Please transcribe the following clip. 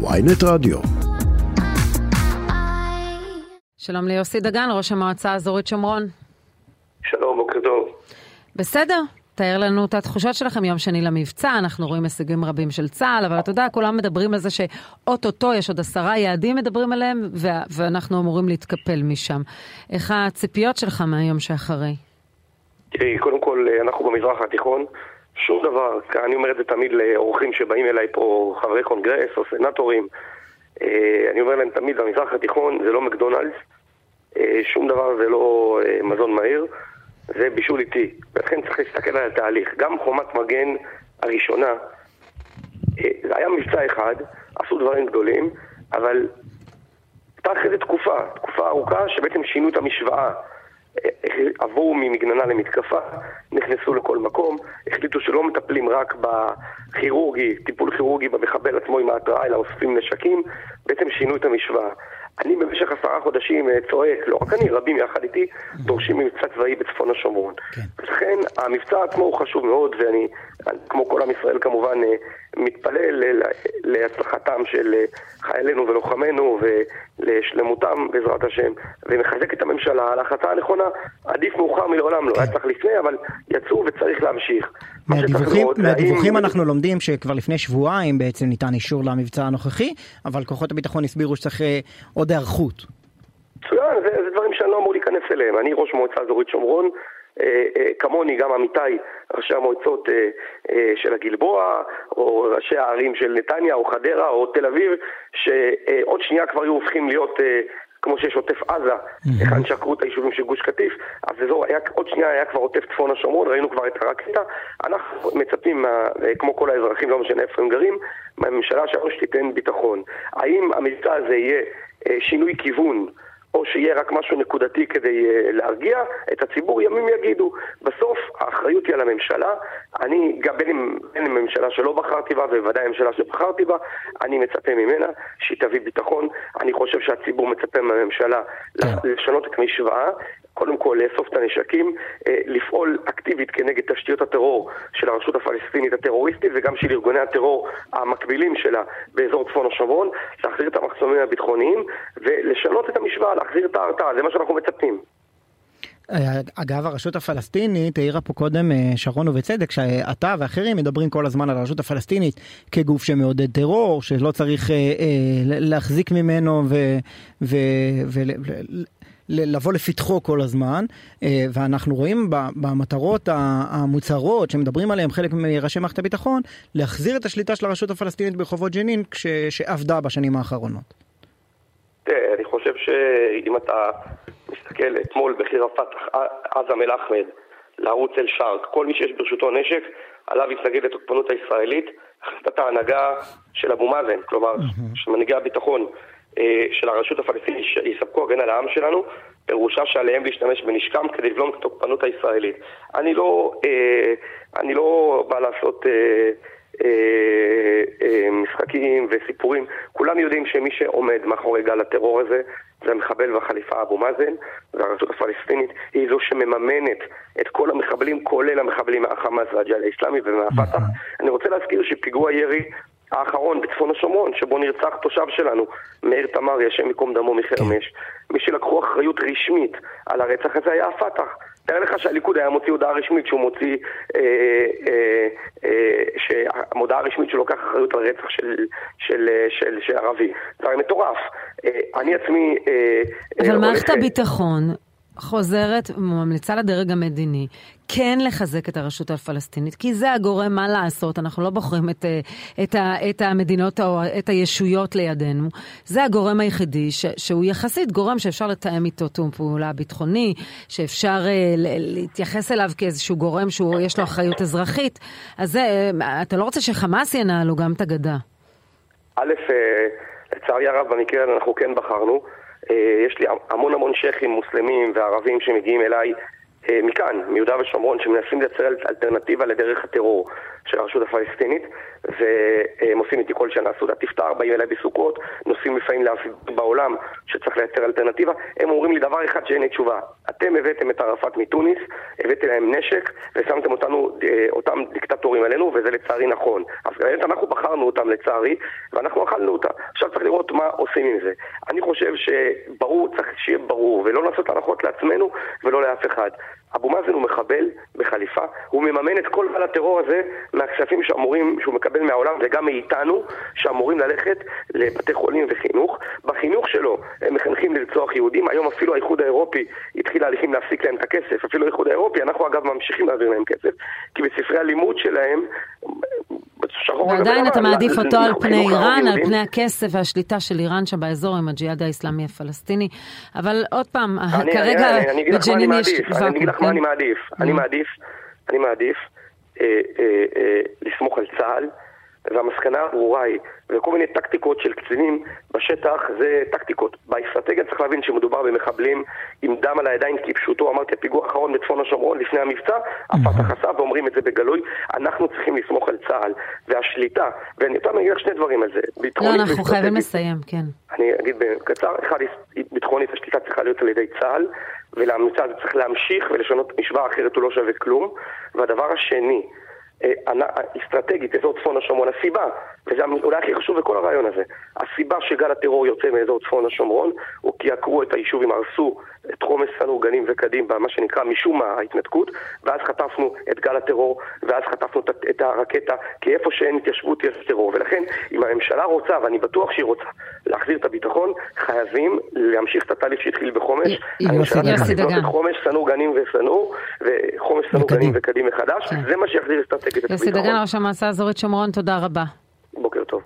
ynet רדיו. שלום ליוסי דגן, ראש המועצה האזורית שומרון. שלום, בוקר טוב. בסדר, תאר לנו את התחושות שלכם יום שני למבצע, אנחנו רואים הישגים רבים של צה"ל, אבל אתה יודע, כולם מדברים על זה שאו-טו-טו יש עוד עשרה יעדים מדברים עליהם, ו- ואנחנו אמורים להתקפל משם. איך הציפיות שלך מהיום שאחרי? תראי, קודם כל, אנחנו במזרח התיכון, שום דבר, אני אומר את זה תמיד לאורחים שבאים אליי פה, חברי קונגרס או סנטורים, אה, אני אומר להם תמיד, במזרח התיכון זה לא מקדונלדס, אה, שום דבר זה לא אה, מזון מהיר, זה בישול איטי. ולכן צריך להסתכל על התהליך. גם חומת מגן הראשונה, זה היה מבצע אחד, עשו דברים גדולים, אבל הייתה אחרי זה תקופה, תקופה ארוכה שבעצם שינו את המשוואה. עברו ממגננה למתקפה, נכנסו לכל מקום, החליטו שלא מטפלים רק בכירורגי, טיפול כירורגי במחבל עצמו עם ההתראה, אלא אוספים נשקים, בעצם שינו את המשוואה. אני במשך עשרה חודשים אה, צועק, לא רק אני, רבים יחד איתי, דורשים מבצע צבאי בצפון השומרון. כן. לכן המבצע עצמו הוא חשוב מאוד, ואני, כמו כל עם ישראל כמובן, אה, מתפלל להצלחתם של אה, חיילינו ולוחמינו ולשלמותם בעזרת השם, ומחזק את הממשלה על ההחלטה הנכונה, עדיף מאוחר מלעולם לא, כן. היה צריך לפני, אבל יצאו וצריך להמשיך. מהדיווחים, מהדיווחים אנחנו לומדים שכבר לפני שבועיים בעצם ניתן אישור למבצע הנוכחי, אבל כוחות הביטחון הסבירו שצריך עוד היערכות. מצוין, זה, זה דברים שאני לא אמור להיכנס אליהם. אני ראש מועצה אזורית שומרון, אה, אה, כמוני גם עמיתיי, ראשי המועצות אה, של הגלבוע, או ראשי הערים של נתניה, או חדרה, או תל אביב, שעוד שנייה כבר היו הופכים להיות כמו שיש עוטף עזה, היכן שעקרו את היישובים של גוש קטיף, אז אזור, היה, עוד שנייה היה כבר עוטף צפון השומרון, ראינו כבר את הרקטה. אנחנו מצפים, מה, כמו כל האזרחים, לא משנה איפה הם גרים, מהממשלה שלנו שתיתן ביטחון. האם המבצע הזה יהיה שינוי כיוון? או שיהיה רק משהו נקודתי כדי uh, להרגיע את הציבור, ימים יגידו. בסוף האחריות היא על הממשלה, אני, גם בין אם, בין אם ממשלה שלא בחרתי בה, ובוודאי ממשלה שבחרתי בה, אני מצפה ממנה שהיא תביא ביטחון. אני חושב שהציבור מצפה מהממשלה כן. לשנות את המשוואה, קודם כל לאסוף את הנשקים, אה, לפעול אקטיבית כנגד תשתיות הטרור של הרשות הפלסטינית הטרוריסטית וגם של ארגוני הטרור המקבילים שלה באזור צפון השומרון, להחזיר את המחסומים הביטחוניים ולשנות את המשוואה, להחזיר את ההרתעה, זה מה שאנחנו מצפים. אה, אגב, הרשות הפלסטינית העירה פה קודם, אה, שרון ובצדק, שאתה ואחרים מדברים כל הזמן על הרשות הפלסטינית כגוף שמעודד טרור, שלא צריך אה, אה, להחזיק ממנו ו, ו, ו, לבוא לפתחו כל הזמן, אה, ואנחנו רואים במטרות המוצהרות שמדברים עליהן חלק מראשי מערכת הביטחון, להחזיר את השליטה של הרשות הפלסטינית ברחובות ג'נין שעבדה בשנים האחרונות. תראה, אני חושב שאם אתה מסתכל אתמול בחיר הפתח, עזם אל-אחמד, לערוץ אל-שרק, כל מי שיש ברשותו נשק, עליו יתנגד לתוקפנות הישראלית, החלטת ההנהגה של אבו מאזן, כלומר, של מנהיגי הביטחון. אה, של הרשות הפלסטינית שיספקו הגנה לעם שלנו, פירושה שעליהם להשתמש בנשקם כדי לבלום את התוקפנות הישראלית. אני לא, אה, אני לא בא לעשות אה, משחקים וסיפורים. כולם יודעים שמי שעומד מאחורי גל הטרור הזה זה המחבל והחליפה אבו מאזן, והרשות הפלסטינית היא זו שמממנת את כל המחבלים, כולל המחבלים מהחמאס והג'יהאד האיסלאמי ומהפת"ח. אני רוצה להזכיר שפיגוע ירי האחרון בצפון השומרון, שבו נרצח תושב שלנו, מאיר תמרי, השם ייקום דמו מחרמש. כן. מי שלקחו אחריות רשמית על הרצח הזה היה הפת"ח. תאר לך שהליכוד היה מוציא הודעה רשמית שהוא מוציא, אה, אה, אה, שהמודעה הרשמית שהוא לוקח אחריות על רצח של, של, של, של, של ערבי. זה הרי מטורף. אה, אני עצמי... אה, אבל אה, מערכת הביטחון חוזרת וממליצה לדרג המדיני כן לחזק את הרשות הפלסטינית, כי זה הגורם מה לעשות, אנחנו לא בוחרים את, אה, את, ה, את המדינות או את הישויות לידינו. זה הגורם היחידי ש, שהוא יחסית גורם שאפשר לתאם איתו תיאום פעולה ביטחוני, שאפשר uh, להתייחס אליו כאיזשהו גורם שיש לו אחריות אזרחית. אז זה, uh, אתה לא רוצה שחמאס ינהלו גם את הגדה. א', לצערי הרב במקרה הזה אנחנו כן בחרנו. יש לי המון המון שייחים מוסלמים וערבים שמגיעים אליי. אה, מכאן, מיהודה ושומרון, שמנסים לייצר אלטרנטיבה לדרך הטרור של הרשות הפלסטינית, והם עושים איתי כל שנה סעודת תפטר, באים אליי בסוכות, נוסעים לפעמים בעולם שצריך לייצר אלטרנטיבה, הם אומרים לי דבר אחד שאין לי תשובה. אתם הבאתם את ערפאת מתוניס, הבאתם להם נשק, ושמתם אותנו, אה, אותם דיקטטורים עלינו, וזה לצערי נכון. אז באמת אנחנו בחרנו אותם לצערי, ואנחנו אכלנו אותה. עכשיו צריך לראות מה עושים עם זה. אני חושב שברור, צריך שיהיה ברור, ולא לעשות הנחות לעצמנו ולא לאף אחד. אבו מאזן הוא מחבל בחליפה, הוא מממן את כל גל הטרור הזה מהכספים שאמורים, שהוא מקבל מהעולם וגם מאיתנו, שאמורים ללכת לבתי חולים וחינוך. בחינוך שלו הם מחנכים לרצוח יהודים, היום אפילו האיחוד האירופי התחיל להליכים להפסיק להם את הכסף, אפילו האיחוד האירופי, אנחנו אגב ממשיכים להעביר להם כסף, כי בספרי הלימוד שלהם ועדיין אתה מעדיף אותו על פני איראן, על פני הכסף והשליטה של איראן שם באזור עם הג'יהאד האיסלאמי הפלסטיני. אבל עוד פעם, כרגע בג'נין יש ואקום. אני אגיד לך מה אני מעדיף. אני מעדיף, אני מעדיף אה, אה, אה, לסמוך על צה"ל. והמסקנה הברורה היא, וכל מיני טקטיקות של קצינים בשטח זה טקטיקות. באסטרטגיה צריך להבין שמדובר במחבלים עם דם על הידיים כפשוטו, אמרתי הפיגוע האחרון בצפון השומרון לפני המבצע, הפתח עשה ואומרים את זה בגלוי, אנחנו צריכים לסמוך על צה"ל והשליטה, ואני יותר אגיד לך שני דברים על זה. לא, אנחנו חייבים לסיים, כן. אני אגיד בקצר, אחד, ביטחונית השליטה צריכה להיות על ידי צה"ל, ולמבצע הזה צריך להמשיך ולשנות משוואה אחרת הוא לא שווה כלום. והדבר השני, אסטרטגית, אזור צפון השומרון, הסיבה, וזה אולי הכי חשוב בכל הרעיון הזה, הסיבה שגל הטרור יוצא מאזור צפון השומרון הוא כי עקרו את היישובים, הרסו את חומס סנו, גנים וקדים במה שנקרא משום מה ההתנתקות, ואז חטפנו את גל הטרור, ואז חטפנו את הרקטה, כי איפה שאין התיישבות יש טרור, ולכן אם הממשלה רוצה, ואני בטוח שהיא רוצה, להחזיר את הביטחון, חייבים להמשיך את התהליך שהתחיל בחומש. הממשלה צריכה לבנות את חומש, סנו, גנים וסנו, וחומש סנו, גנים וקדים מחדש, כן. זה מה שיחזיר אסטרטגית את הביטחון. יוסי דגן, ראש המועצה האזורית שומרון, תודה רבה. בוקר טוב.